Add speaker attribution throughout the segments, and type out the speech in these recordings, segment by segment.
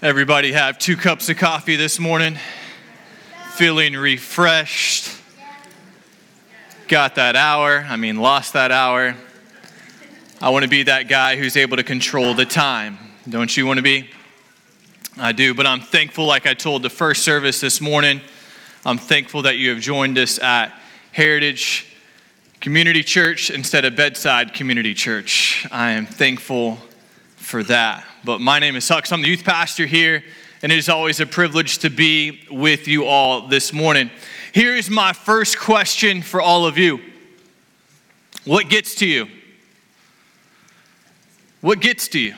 Speaker 1: Everybody have two cups of coffee this morning? Feeling refreshed? Got that hour? I mean, lost that hour. I want to be that guy who's able to control the time. Don't you want to be? I do, but I'm thankful, like I told the first service this morning, I'm thankful that you have joined us at Heritage Community Church instead of Bedside Community Church. I am thankful for that. But my name is Hux. I'm the youth pastor here, and it is always a privilege to be with you all this morning. Here is my first question for all of you What gets to you? What gets to you?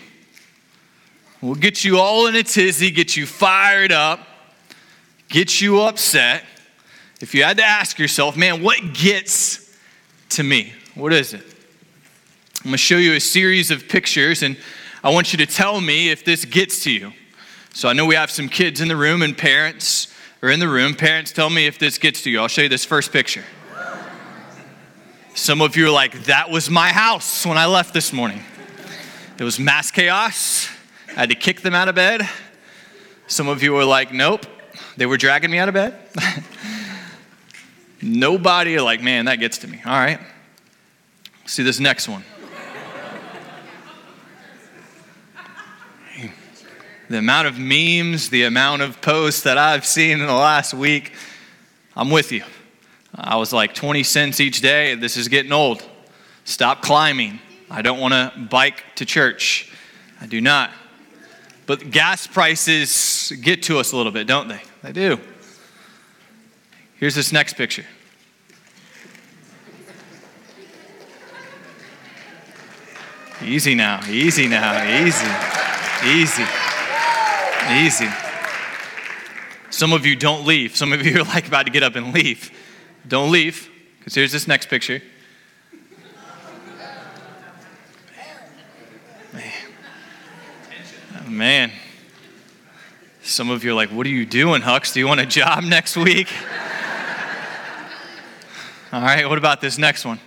Speaker 1: Will get you all in a tizzy, get you fired up, get you upset. If you had to ask yourself, man, what gets to me? What is it? I'm going to show you a series of pictures, and I want you to tell me if this gets to you. So I know we have some kids in the room, and parents are in the room. Parents, tell me if this gets to you. I'll show you this first picture. Some of you are like, that was my house when I left this morning. It was mass chaos. I had to kick them out of bed. Some of you were like, nope, they were dragging me out of bed. Nobody like, man, that gets to me. All right. See this next one. The amount of memes, the amount of posts that I've seen in the last week, I'm with you. I was like 20 cents each day. This is getting old. Stop climbing. I don't want to bike to church. I do not. But gas prices get to us a little bit, don't they? They do. Here's this next picture. Easy now, easy now, easy, easy, easy. Some of you don't leave. Some of you are like about to get up and leave. Don't leave, because here's this next picture. Man. Oh, man. Some of you are like, what are you doing, Hux? Do you want a job next week? All right, what about this next one?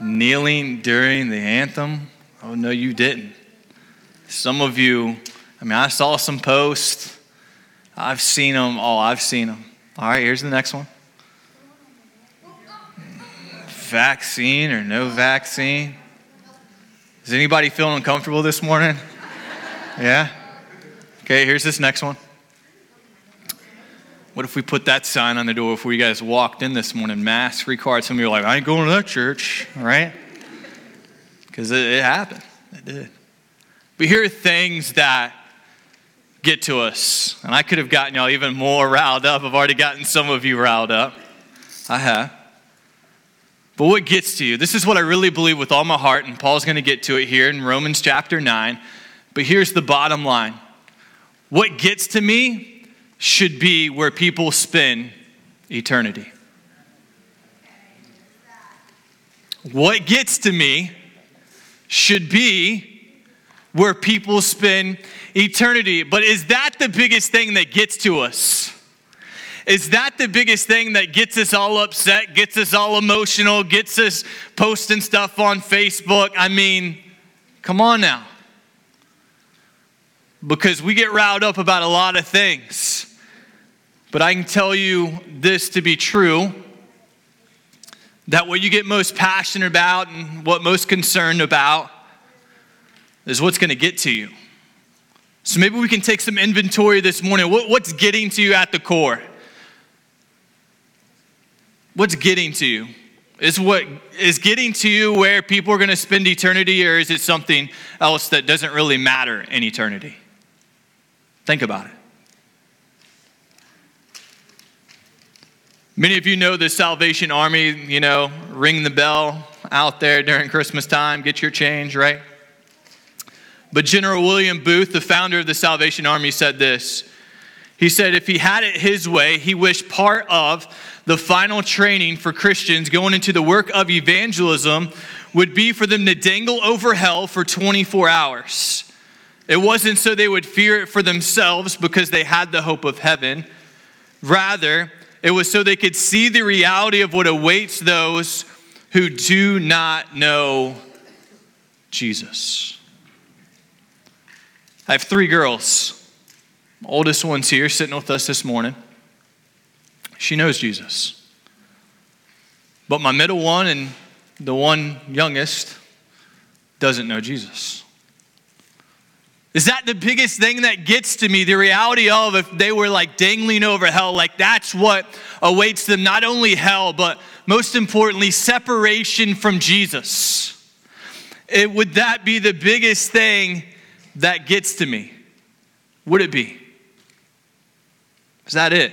Speaker 1: Kneeling during the anthem? Oh, no, you didn't. Some of you, I mean, I saw some posts. I've seen them. Oh, I've seen them. All right, here's the next one vaccine or no vaccine? Is anybody feeling uncomfortable this morning? Yeah? Okay, here's this next one. What if we put that sign on the door before you guys walked in this morning? Mask required. Some of you are like, I ain't going to that church, right? Because it, it happened. It did. But here are things that get to us. And I could have gotten y'all even more riled up. I've already gotten some of you riled up. I have. But what gets to you? This is what I really believe with all my heart, and Paul's going to get to it here in Romans chapter 9. But here's the bottom line what gets to me should be where people spend eternity. What gets to me should be where people spend eternity. But is that the biggest thing that gets to us? Is that the biggest thing that gets us all upset, gets us all emotional, gets us posting stuff on Facebook? I mean, come on now. Because we get riled up about a lot of things. But I can tell you this to be true that what you get most passionate about and what most concerned about is what's going to get to you. So maybe we can take some inventory this morning. What, what's getting to you at the core? What's getting to you? Is what is getting to you where people are going to spend eternity, or is it something else that doesn't really matter in eternity? Think about it. Many of you know the Salvation Army, you know, ring the bell out there during Christmas time, get your change, right? But General William Booth, the founder of the Salvation Army, said this. He said, if he had it his way, he wished part of the final training for Christians going into the work of evangelism would be for them to dangle over hell for 24 hours. It wasn't so they would fear it for themselves because they had the hope of heaven. Rather, it was so they could see the reality of what awaits those who do not know Jesus. I have three girls. Oldest one's here sitting with us this morning. She knows Jesus. But my middle one and the one youngest doesn't know Jesus. Is that the biggest thing that gets to me? The reality of if they were like dangling over hell, like that's what awaits them, not only hell, but most importantly, separation from Jesus. It, would that be the biggest thing that gets to me? Would it be? Is that it?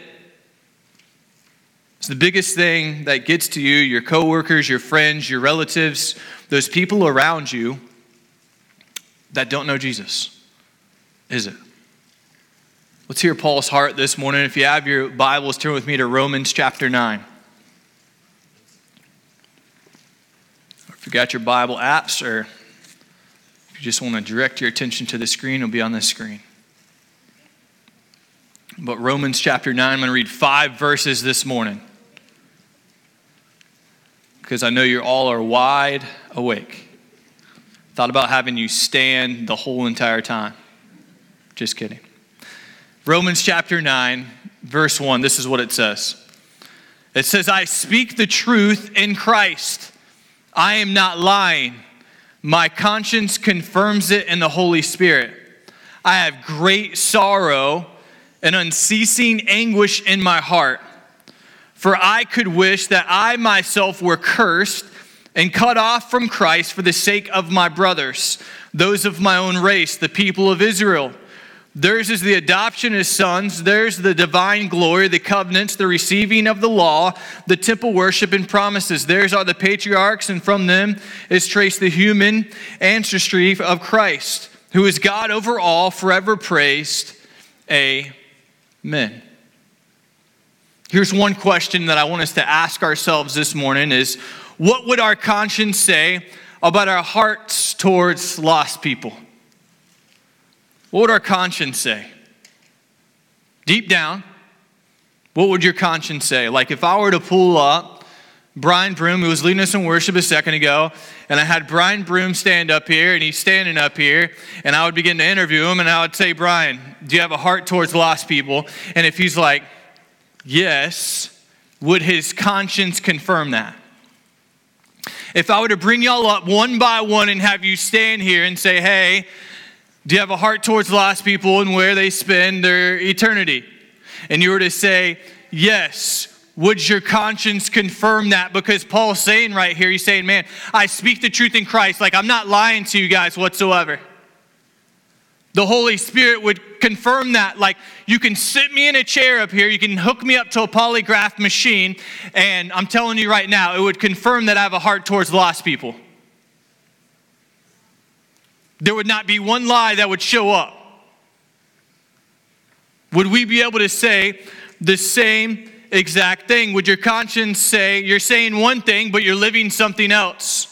Speaker 1: It's the biggest thing that gets to you, your coworkers, your friends, your relatives, those people around you that don't know Jesus is it? Let's hear Paul's heart this morning. If you have your Bibles, turn with me to Romans chapter 9. if you got your Bible apps, or if you just want to direct your attention to the screen, it'll be on the screen. But Romans chapter 9, I'm going to read five verses this morning because I know you all are wide awake. Thought about having you stand the whole entire time. Just kidding. Romans chapter 9, verse 1, this is what it says. It says, I speak the truth in Christ. I am not lying. My conscience confirms it in the Holy Spirit. I have great sorrow and unceasing anguish in my heart. For I could wish that I myself were cursed and cut off from Christ for the sake of my brothers, those of my own race, the people of Israel Theirs is the adoption as sons. There's the divine glory, the covenants, the receiving of the law, the temple worship and promises. Theirs are the patriarchs, and from them is traced the human ancestry of Christ, who is God over all, forever praised. Amen. Here's one question that I want us to ask ourselves this morning is what would our conscience say about our hearts towards lost people? What would our conscience say? Deep down, what would your conscience say? Like if I were to pull up Brian Broom, who was leading us in worship a second ago, and I had Brian Broom stand up here, and he's standing up here, and I would begin to interview him, and I would say, Brian, do you have a heart towards lost people? And if he's like, yes, would his conscience confirm that? If I were to bring y'all up one by one and have you stand here and say, hey, do you have a heart towards lost people and where they spend their eternity? And you were to say, Yes, would your conscience confirm that? Because Paul's saying right here, he's saying, Man, I speak the truth in Christ. Like, I'm not lying to you guys whatsoever. The Holy Spirit would confirm that. Like, you can sit me in a chair up here, you can hook me up to a polygraph machine, and I'm telling you right now, it would confirm that I have a heart towards lost people. There would not be one lie that would show up. Would we be able to say the same exact thing? Would your conscience say you're saying one thing, but you're living something else?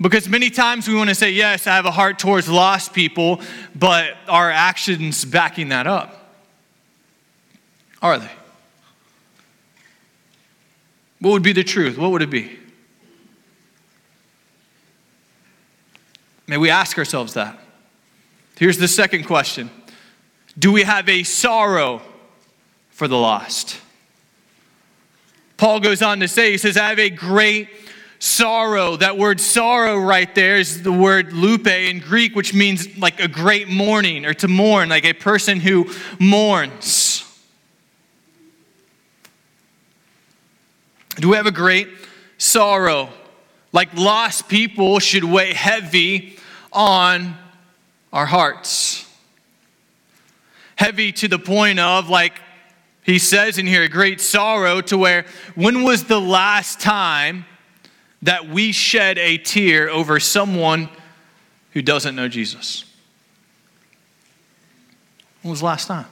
Speaker 1: Because many times we want to say, Yes, I have a heart towards lost people, but our actions backing that up. Are they? What would be the truth? What would it be? May we ask ourselves that. Here's the second question Do we have a sorrow for the lost? Paul goes on to say, he says, I have a great sorrow. That word sorrow right there is the word lupe in Greek, which means like a great mourning or to mourn, like a person who mourns. Do we have a great sorrow? Like lost people should weigh heavy on our hearts. Heavy to the point of, like he says in here, great sorrow to where when was the last time that we shed a tear over someone who doesn't know Jesus? When was the last time?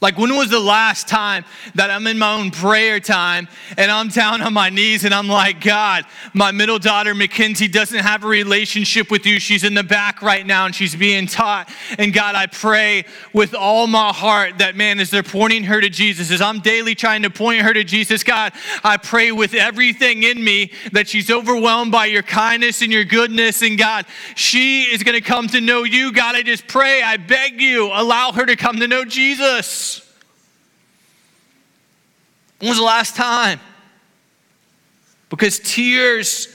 Speaker 1: Like, when was the last time that I'm in my own prayer time and I'm down on my knees and I'm like, God, my middle daughter, Mackenzie, doesn't have a relationship with you. She's in the back right now and she's being taught. And God, I pray with all my heart that, man, as they're pointing her to Jesus, as I'm daily trying to point her to Jesus, God, I pray with everything in me that she's overwhelmed by your kindness and your goodness. And God, she is going to come to know you. God, I just pray, I beg you, allow her to come to know Jesus. When was the last time? Because tears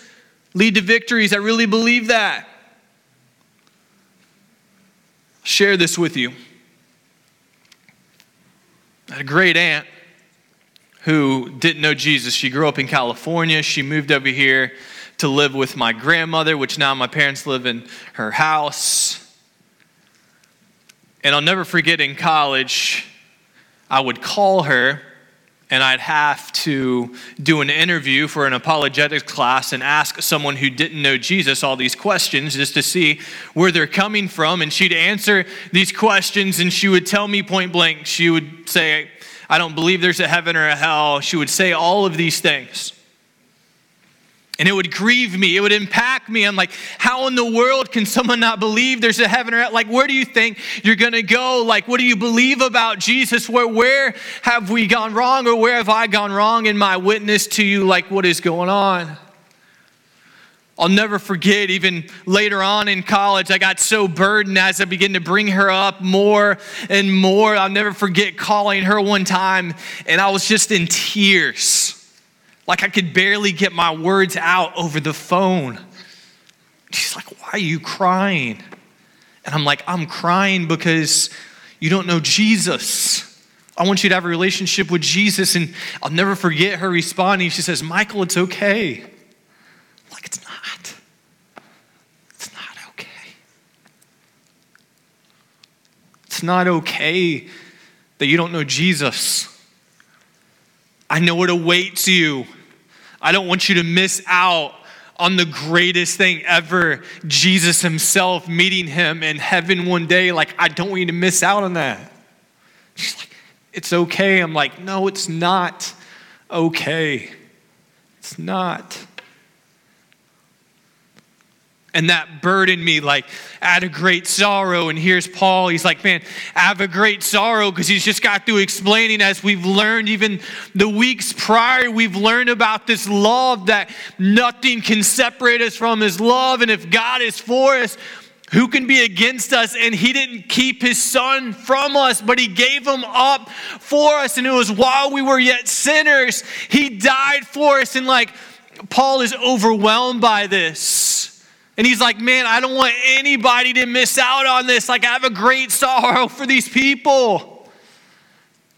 Speaker 1: lead to victories. I really believe that. share this with you. I had a great aunt who didn't know Jesus. She grew up in California. She moved over here to live with my grandmother, which now my parents live in her house. And I'll never forget in college, I would call her and I'd have to do an interview for an apologetics class and ask someone who didn't know Jesus all these questions just to see where they're coming from. And she'd answer these questions and she would tell me point blank, she would say, I don't believe there's a heaven or a hell. She would say all of these things. And it would grieve me. It would impact me. I'm like, how in the world can someone not believe there's a heaven or hell? Like, where do you think you're going to go? Like, what do you believe about Jesus? Where, where have we gone wrong or where have I gone wrong in my witness to you? Like, what is going on? I'll never forget, even later on in college, I got so burdened as I began to bring her up more and more. I'll never forget calling her one time, and I was just in tears like I could barely get my words out over the phone. She's like, Why are you crying? And I'm like, I'm crying because you don't know Jesus. I want you to have a relationship with Jesus. And I'll never forget her responding. She says, Michael, it's okay. I'm like, it's not. It's not okay. It's not okay that you don't know Jesus. I know what awaits you. I don't want you to miss out on the greatest thing ever Jesus Himself meeting Him in heaven one day. Like, I don't want you to miss out on that. She's like, It's okay. I'm like, No, it's not okay. It's not and that burdened me like had a great sorrow and here's paul he's like man i have a great sorrow because he's just got through explaining as we've learned even the weeks prior we've learned about this love that nothing can separate us from his love and if god is for us who can be against us? And he didn't keep his son from us, but he gave him up for us. And it was while we were yet sinners, he died for us. And like, Paul is overwhelmed by this. And he's like, Man, I don't want anybody to miss out on this. Like, I have a great sorrow for these people.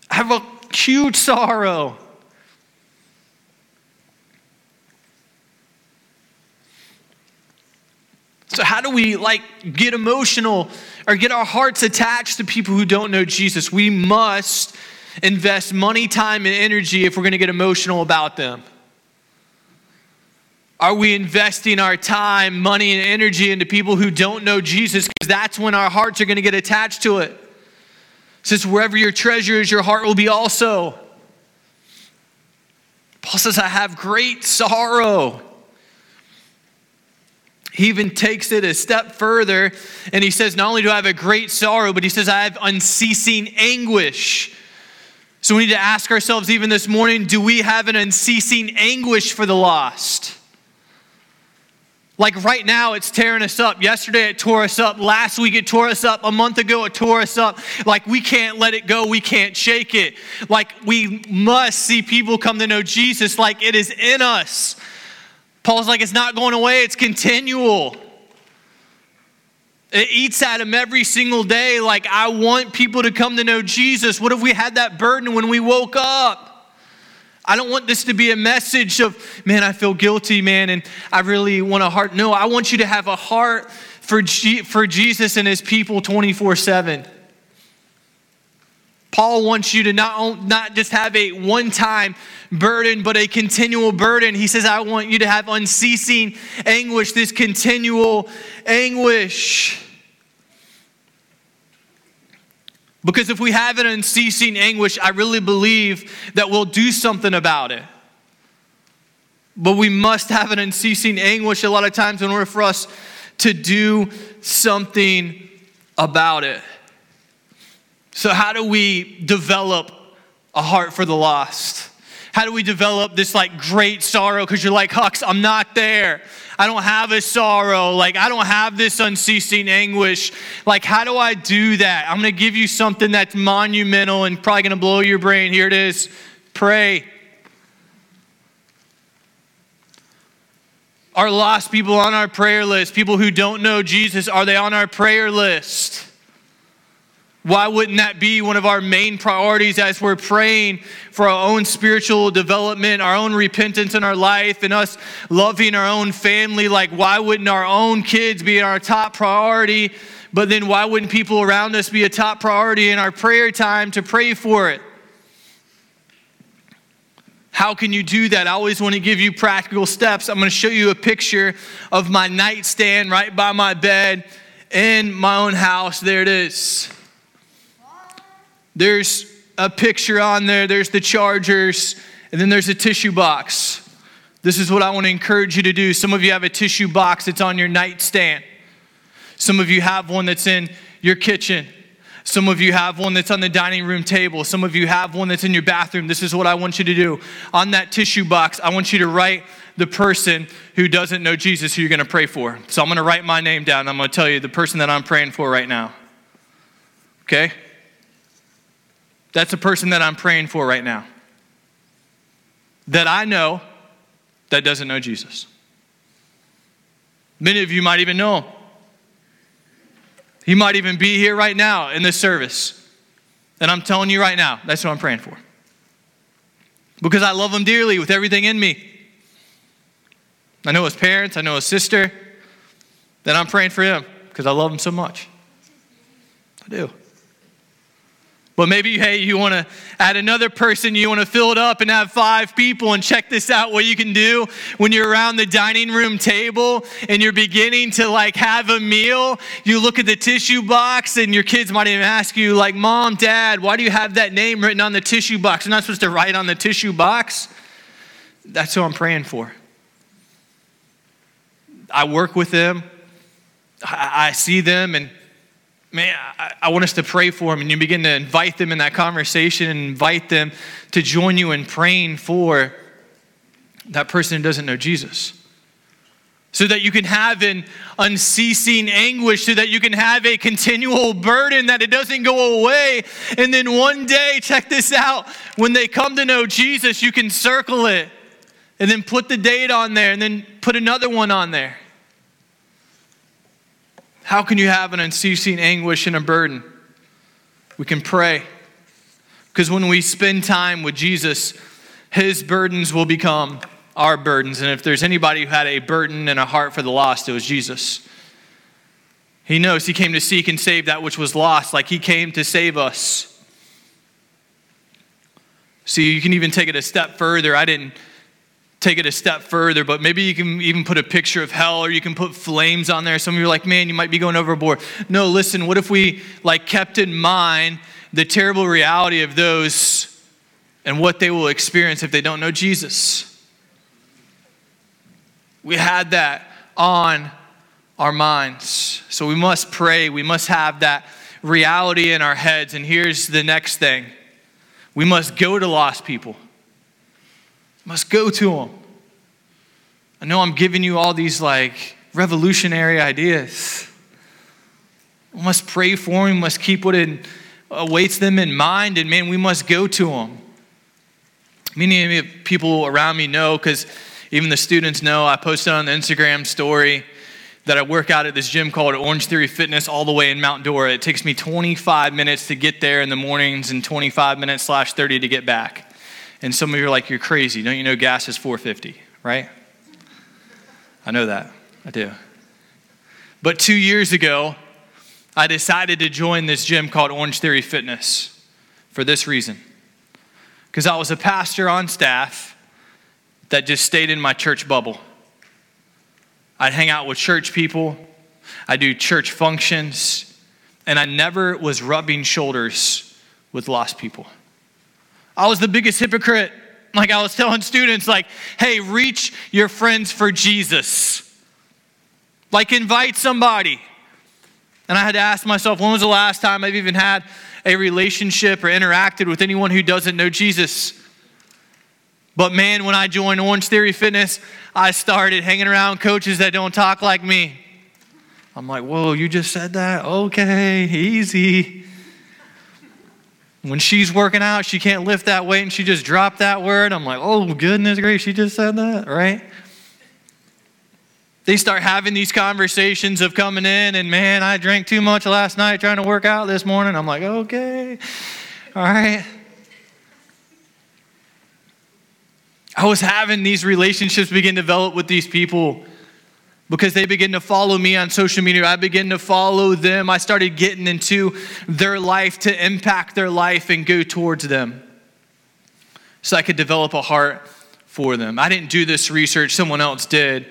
Speaker 1: I have a huge sorrow. So, how do we like get emotional or get our hearts attached to people who don't know Jesus? We must invest money, time, and energy if we're going to get emotional about them. Are we investing our time, money, and energy into people who don't know Jesus? Because that's when our hearts are going to get attached to it. Since wherever your treasure is, your heart will be also. Paul says, I have great sorrow. He even takes it a step further and he says, Not only do I have a great sorrow, but he says, I have unceasing anguish. So we need to ask ourselves, even this morning, do we have an unceasing anguish for the lost? Like right now, it's tearing us up. Yesterday, it tore us up. Last week, it tore us up. A month ago, it tore us up. Like we can't let it go. We can't shake it. Like we must see people come to know Jesus like it is in us. Paul's like, it's not going away, it's continual. It eats at him every single day. Like, I want people to come to know Jesus. What if we had that burden when we woke up? I don't want this to be a message of, man, I feel guilty, man, and I really want a heart. No, I want you to have a heart for, G- for Jesus and his people 24 7. Paul wants you to not, not just have a one time burden, but a continual burden. He says, I want you to have unceasing anguish, this continual anguish. Because if we have an unceasing anguish, I really believe that we'll do something about it. But we must have an unceasing anguish a lot of times in order for us to do something about it. So, how do we develop a heart for the lost? How do we develop this like great sorrow? Because you're like, Hux, I'm not there. I don't have a sorrow. Like, I don't have this unceasing anguish. Like, how do I do that? I'm going to give you something that's monumental and probably going to blow your brain. Here it is pray. Are lost people on our prayer list? People who don't know Jesus, are they on our prayer list? Why wouldn't that be one of our main priorities as we're praying for our own spiritual development, our own repentance in our life, and us loving our own family? Like, why wouldn't our own kids be our top priority? But then, why wouldn't people around us be a top priority in our prayer time to pray for it? How can you do that? I always want to give you practical steps. I'm going to show you a picture of my nightstand right by my bed in my own house. There it is. There's a picture on there, there's the chargers, and then there's a tissue box. This is what I want to encourage you to do. Some of you have a tissue box that's on your nightstand. Some of you have one that's in your kitchen. Some of you have one that's on the dining room table. Some of you have one that's in your bathroom. This is what I want you to do. On that tissue box, I want you to write the person who doesn't know Jesus who you're going to pray for. So I'm going to write my name down. I'm going to tell you the person that I'm praying for right now. Okay? That's the person that I'm praying for right now. That I know that doesn't know Jesus. Many of you might even know him. He might even be here right now in this service. And I'm telling you right now, that's what I'm praying for. Because I love him dearly with everything in me. I know his parents, I know his sister. Then I'm praying for him because I love him so much. I do. But maybe, hey, you want to add another person, you want to fill it up and have five people. And check this out what you can do when you're around the dining room table and you're beginning to like have a meal. You look at the tissue box, and your kids might even ask you, like, Mom, Dad, why do you have that name written on the tissue box? You're not supposed to write on the tissue box. That's who I'm praying for. I work with them, I, I see them, and man, I, I, want us to pray for them. And you begin to invite them in that conversation and invite them to join you in praying for that person who doesn't know Jesus. So that you can have an unceasing anguish, so that you can have a continual burden that it doesn't go away. And then one day, check this out, when they come to know Jesus, you can circle it and then put the date on there and then put another one on there. How can you have an unceasing anguish and a burden? We can pray. Because when we spend time with Jesus, his burdens will become our burdens. And if there's anybody who had a burden and a heart for the lost, it was Jesus. He knows he came to seek and save that which was lost, like he came to save us. See, you can even take it a step further. I didn't take it a step further, but maybe you can even put a picture of hell or you can put flames on there. Some of you are like, man, you might be going overboard. No, listen, what if we like kept in mind the terrible reality of those and what they will experience if they don't know Jesus? We had that on our minds. So we must pray. We must have that reality in our heads. And here's the next thing we must go to lost people must go to them. I know I'm giving you all these like revolutionary ideas. We must pray for them. We must keep what it awaits them in mind. And man, we must go to them. Many people around me know because even the students know I posted on the Instagram story that I work out at this gym called Orange Theory Fitness all the way in Mount Dora. It takes me 25 minutes to get there in the mornings and 25 minutes slash 30 to get back. And some of you are like, you're crazy. Don't you know gas is 450, right? I know that. I do. But two years ago, I decided to join this gym called Orange Theory Fitness for this reason. Because I was a pastor on staff that just stayed in my church bubble. I'd hang out with church people, I do church functions, and I never was rubbing shoulders with lost people. I was the biggest hypocrite. Like I was telling students, like, hey, reach your friends for Jesus. Like, invite somebody. And I had to ask myself, when was the last time I've even had a relationship or interacted with anyone who doesn't know Jesus? But man, when I joined Orange Theory Fitness, I started hanging around coaches that don't talk like me. I'm like, whoa, you just said that? Okay, easy. When she's working out, she can't lift that weight and she just dropped that word. I'm like, oh, goodness gracious, she just said that, right? They start having these conversations of coming in and, man, I drank too much last night trying to work out this morning. I'm like, okay, all right. I was having these relationships begin to develop with these people because they begin to follow me on social media. I begin to follow them. I started getting into their life to impact their life and go towards them so I could develop a heart for them. I didn't do this research, someone else did,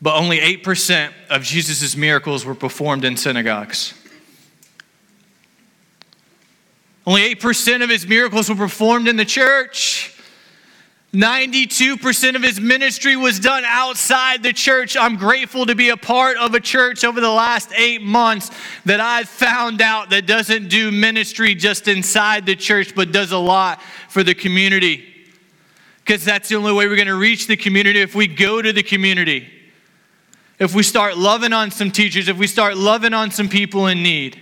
Speaker 1: but only 8% of Jesus' miracles were performed in synagogues. Only 8% of his miracles were performed in the church. 92% of his ministry was done outside the church. I'm grateful to be a part of a church over the last eight months that I've found out that doesn't do ministry just inside the church, but does a lot for the community. Because that's the only way we're going to reach the community if we go to the community. If we start loving on some teachers, if we start loving on some people in need.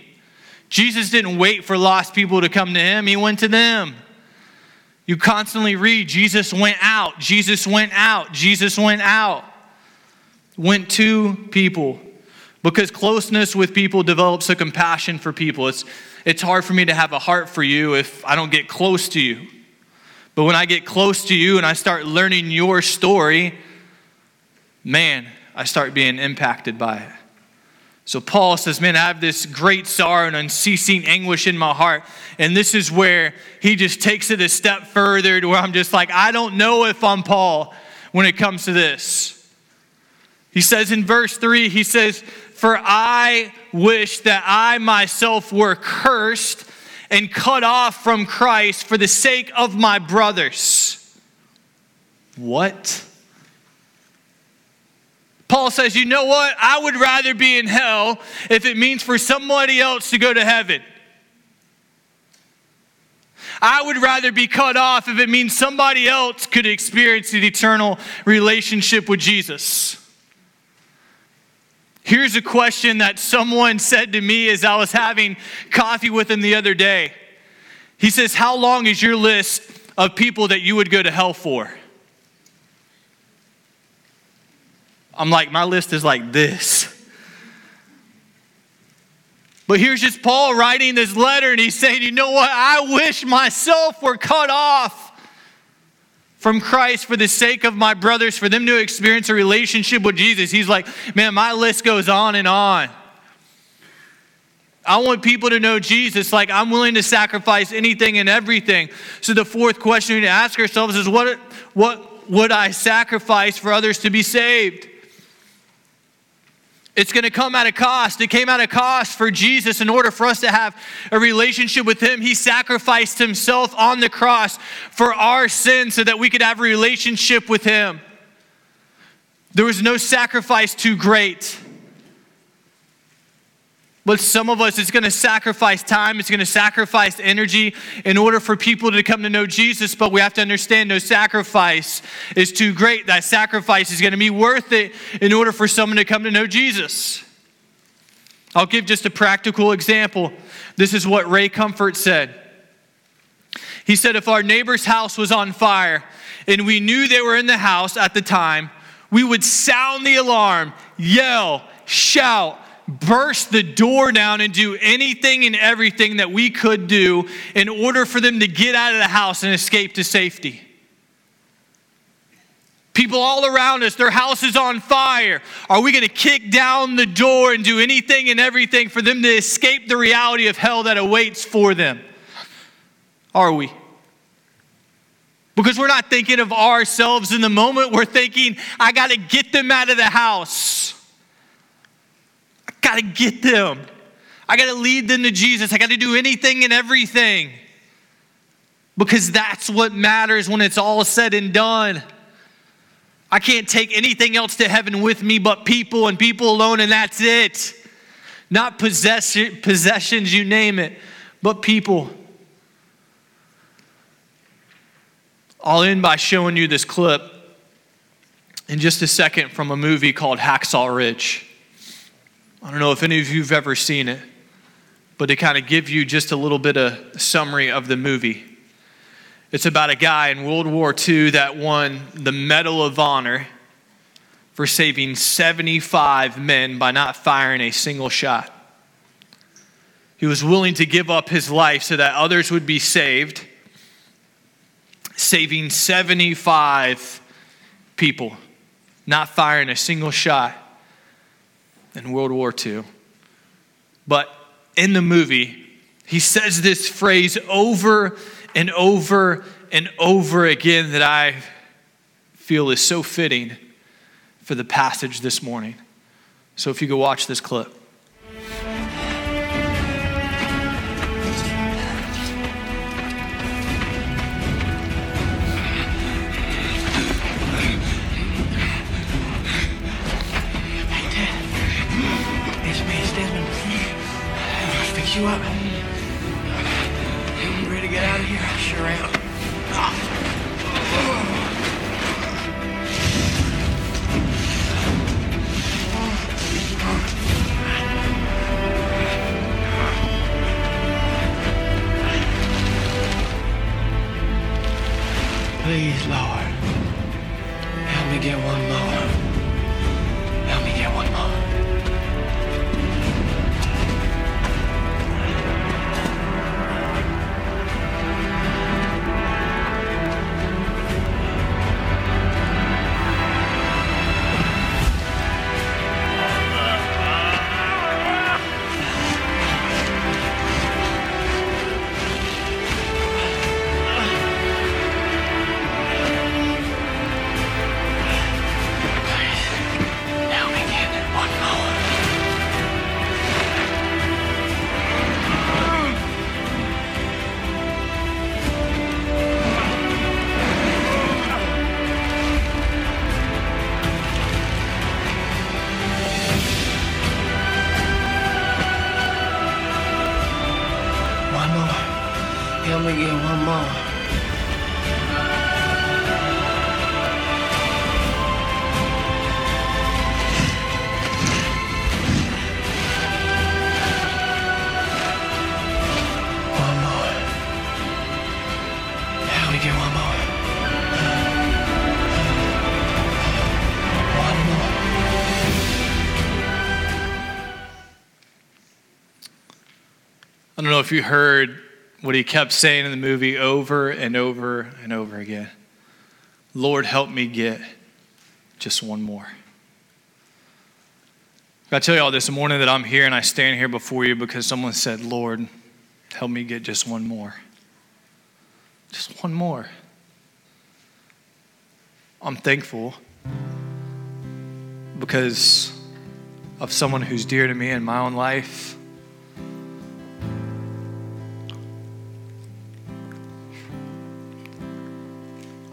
Speaker 1: Jesus didn't wait for lost people to come to him, he went to them. You constantly read, Jesus went out, Jesus went out, Jesus went out. Went to people. Because closeness with people develops a compassion for people. It's, it's hard for me to have a heart for you if I don't get close to you. But when I get close to you and I start learning your story, man, I start being impacted by it. So Paul says, Man, I have this great sorrow and unceasing anguish in my heart. And this is where he just takes it a step further to where I'm just like, I don't know if I'm Paul when it comes to this. He says in verse 3, he says, For I wish that I myself were cursed and cut off from Christ for the sake of my brothers. What? Paul says, You know what? I would rather be in hell if it means for somebody else to go to heaven. I would rather be cut off if it means somebody else could experience an eternal relationship with Jesus. Here's a question that someone said to me as I was having coffee with him the other day. He says, How long is your list of people that you would go to hell for? I'm like, my list is like this. But here's just Paul writing this letter, and he's saying, You know what? I wish myself were cut off from Christ for the sake of my brothers, for them to experience a relationship with Jesus. He's like, Man, my list goes on and on. I want people to know Jesus. Like, I'm willing to sacrifice anything and everything. So, the fourth question we need to ask ourselves is what, what would I sacrifice for others to be saved? It's going to come at a cost. It came at a cost for Jesus in order for us to have a relationship with Him. He sacrificed Himself on the cross for our sins so that we could have a relationship with Him. There was no sacrifice too great. But some of us, it's going to sacrifice time, it's going to sacrifice energy in order for people to come to know Jesus. But we have to understand no sacrifice is too great. That sacrifice is going to be worth it in order for someone to come to know Jesus. I'll give just a practical example. This is what Ray Comfort said. He said, If our neighbor's house was on fire and we knew they were in the house at the time, we would sound the alarm, yell, shout, burst the door down and do anything and everything that we could do in order for them to get out of the house and escape to safety. People all around us, their house is on fire. Are we going to kick down the door and do anything and everything for them to escape the reality of hell that awaits for them? Are we? Because we're not thinking of ourselves in the moment, we're thinking, I got to get them out of the house got to get them. I got to lead them to Jesus. I got to do anything and everything because that's what matters when it's all said and done. I can't take anything else to heaven with me but people and people alone, and that's it. Not possess- possessions, you name it, but people. I'll end by showing you this clip in just a second from a movie called Hacksaw Ridge. I don't know if any of you have ever seen it, but to kind of give you just a little bit of summary of the movie. It's about a guy in World War II that won the Medal of Honor for saving 75 men by not firing a single shot. He was willing to give up his life so that others would be saved, saving 75 people, not firing a single shot in World War II. But in the movie, he says this phrase over and over and over again that I feel is so fitting for the passage this morning. So if you go watch this clip.
Speaker 2: Fix you up. You ready to get out of here? I sure am. Please, Lord, help me get one
Speaker 1: I don't know if you heard what he kept saying in the movie over and over and over again. Lord, help me get just one more. I tell you all this morning that I'm here and I stand here before you because someone said, Lord, help me get just one more. Just one more. I'm thankful because of someone who's dear to me in my own life.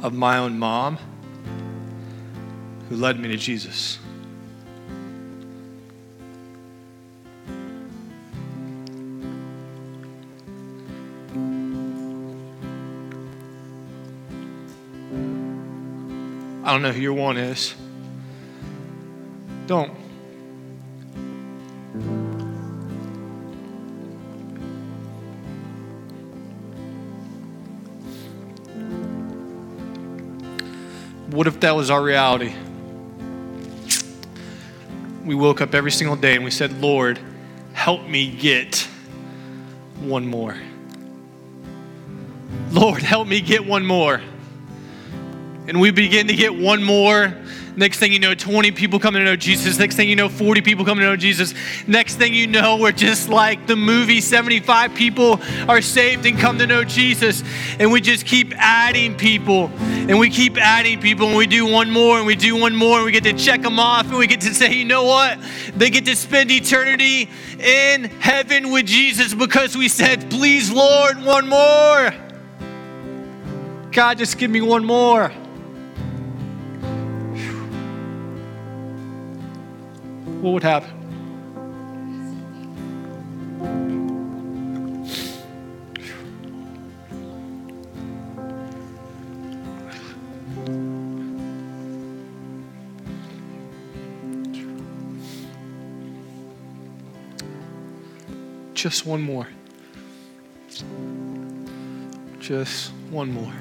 Speaker 1: Of my own mom who led me to Jesus. I don't know who your one is. Don't. What if that was our reality? We woke up every single day and we said, Lord, help me get one more. Lord, help me get one more. And we begin to get one more. Next thing you know, 20 people come to know Jesus. Next thing you know, 40 people come to know Jesus. Next thing you know, we're just like the movie 75 people are saved and come to know Jesus. And we just keep adding people. And we keep adding people. And we do one more and we do one more. And we get to check them off. And we get to say, you know what? They get to spend eternity in heaven with Jesus because we said, please, Lord, one more. God, just give me one more. What would happen? Just one more. Just one more.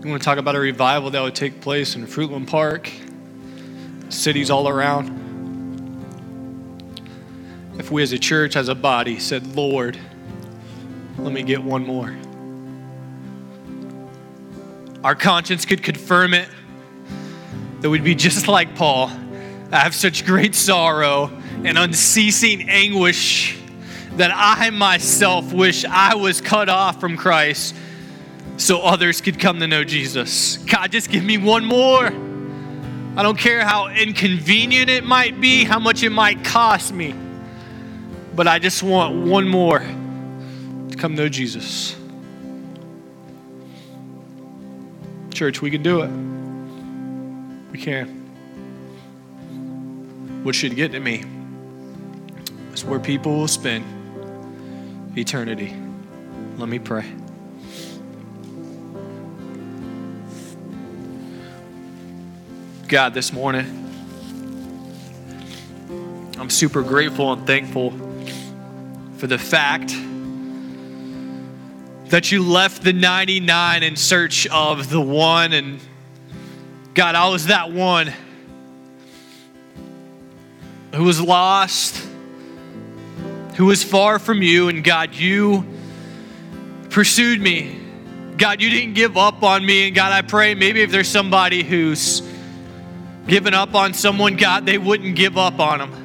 Speaker 1: We want to talk about a revival that would take place in Fruitland Park cities all around. If we as a church, as a body, said, Lord, let me get one more. Our conscience could confirm it that we'd be just like Paul. I have such great sorrow and unceasing anguish that I myself wish I was cut off from Christ so others could come to know Jesus. God, just give me one more. I don't care how inconvenient it might be, how much it might cost me, but I just want one more to come know Jesus. Church, we can do it. We can. What should get to me is where people will spend eternity. Let me pray. God this morning. I'm super grateful and thankful for the fact that you left the 99 in search of the one. And God, I was that one who was lost, who was far from you. And God, you pursued me. God, you didn't give up on me. And God, I pray maybe if there's somebody who's given up on someone, God, they wouldn't give up on them.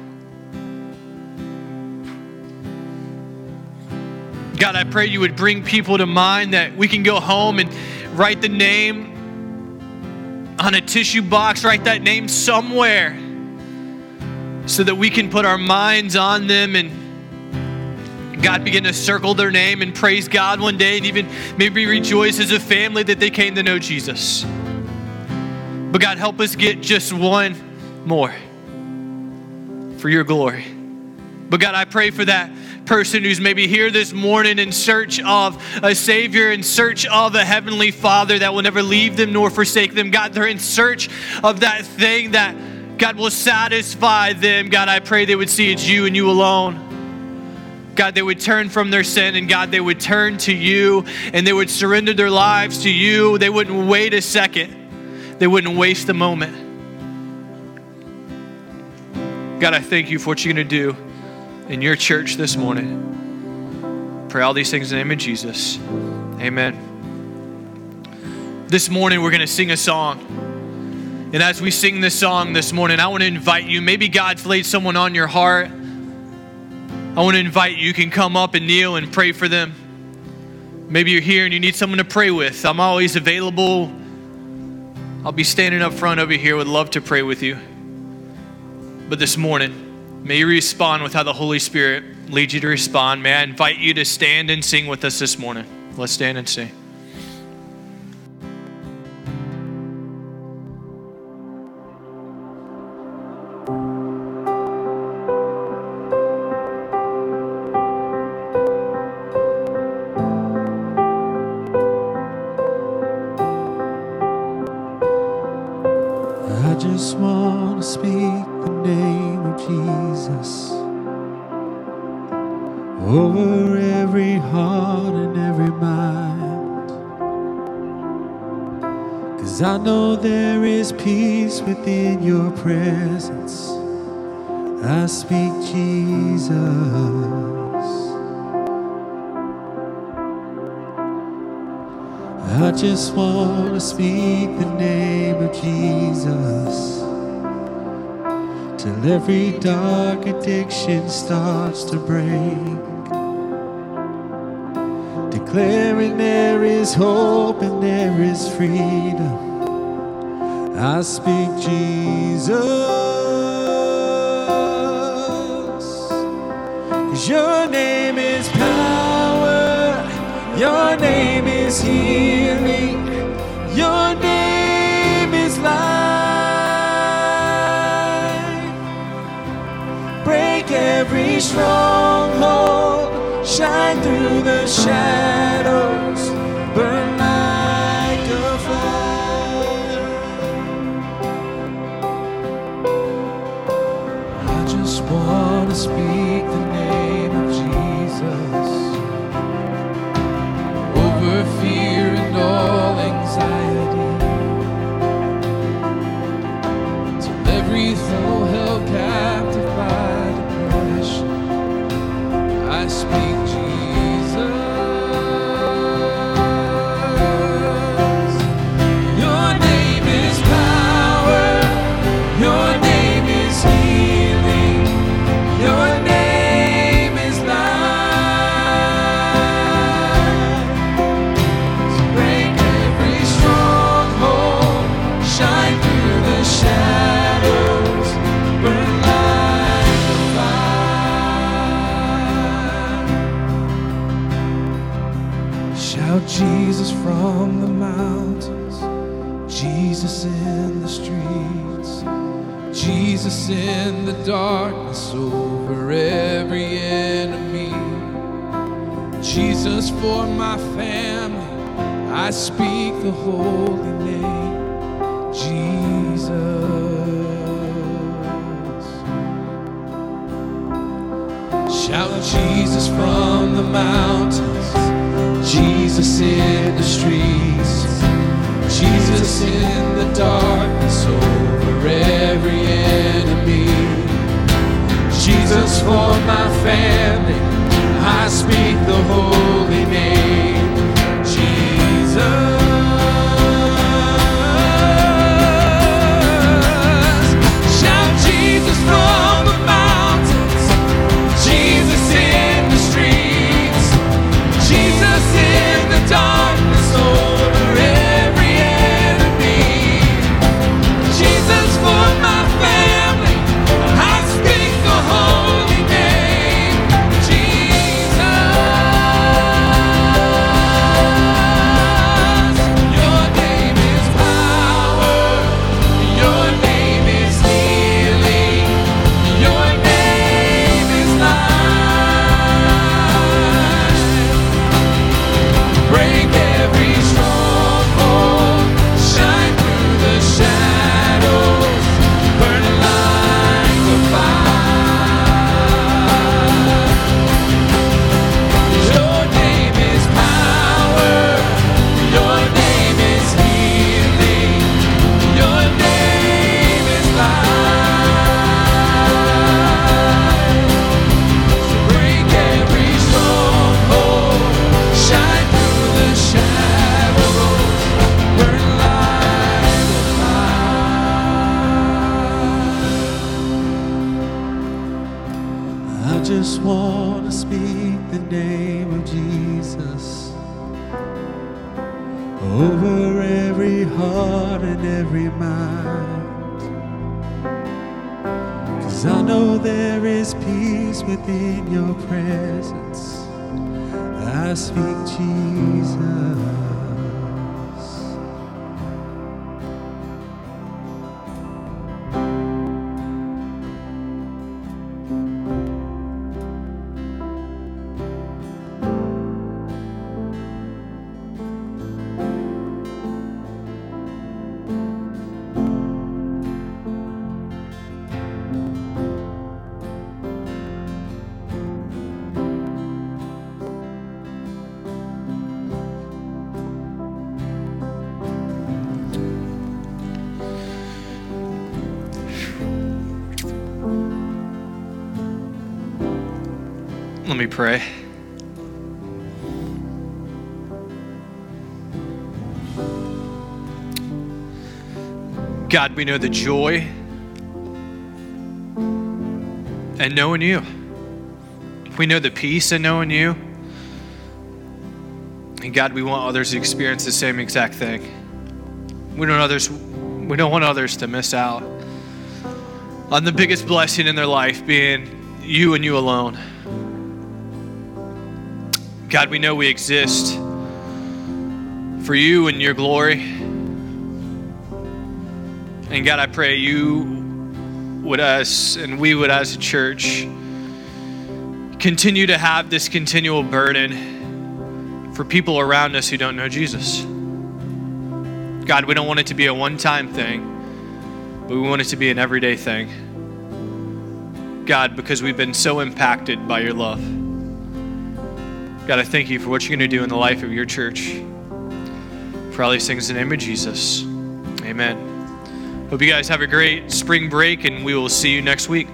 Speaker 1: God, I pray you would bring people to mind that we can go home and write the name on a tissue box, write that name somewhere so that we can put our minds on them and God begin to circle their name and praise God one day and even maybe rejoice as a family that they came to know Jesus. But God, help us get just one more for your glory. But God, I pray for that person who's maybe here this morning in search of a Savior, in search of a Heavenly Father that will never leave them nor forsake them. God, they're in search of that thing that God will satisfy them. God, I pray they would see it's you and you alone. God, they would turn from their sin and God, they would turn to you and they would surrender their lives to you. They wouldn't wait a second they wouldn't waste a moment. God, I thank you for what you're going to do in your church this morning. Pray all these things in the name of Jesus. Amen. This morning, we're going to sing a song. And as we sing this song this morning, I want to invite you. Maybe God's laid someone on your heart. I want to invite you. You can come up and kneel and pray for them. Maybe you're here and you need someone to pray with. I'm always available I'll be standing up front over here, would love to pray with you. But this morning, may you respond with how the Holy Spirit leads you to respond. May I invite you to stand and sing with us this morning. Let's stand and sing.
Speaker 3: I just want to speak the name of Jesus till every dark addiction starts to break. Declaring there is hope and there is freedom. I speak Jesus. Cause your name is power. Your name is healing. Your name is life. Break every stronghold. Shine through the shadows. In every mind. Cause I know there is peace within your presence. I speak Jesus.
Speaker 1: pray. God, we know the joy and knowing you. We know the peace in knowing you. And God, we want others to experience the same exact thing. We don't others we don't want others to miss out on the biggest blessing in their life being you and you alone. God, we know we exist for you and your glory. And God, I pray you would us and we would as a church continue to have this continual burden for people around us who don't know Jesus. God, we don't want it to be a one time thing, but we want it to be an everyday thing. God, because we've been so impacted by your love. God, I thank you for what you're going to do in the life of your church. For all these things in the name of Jesus. Amen. Hope you guys have a great spring break, and we will see you next week.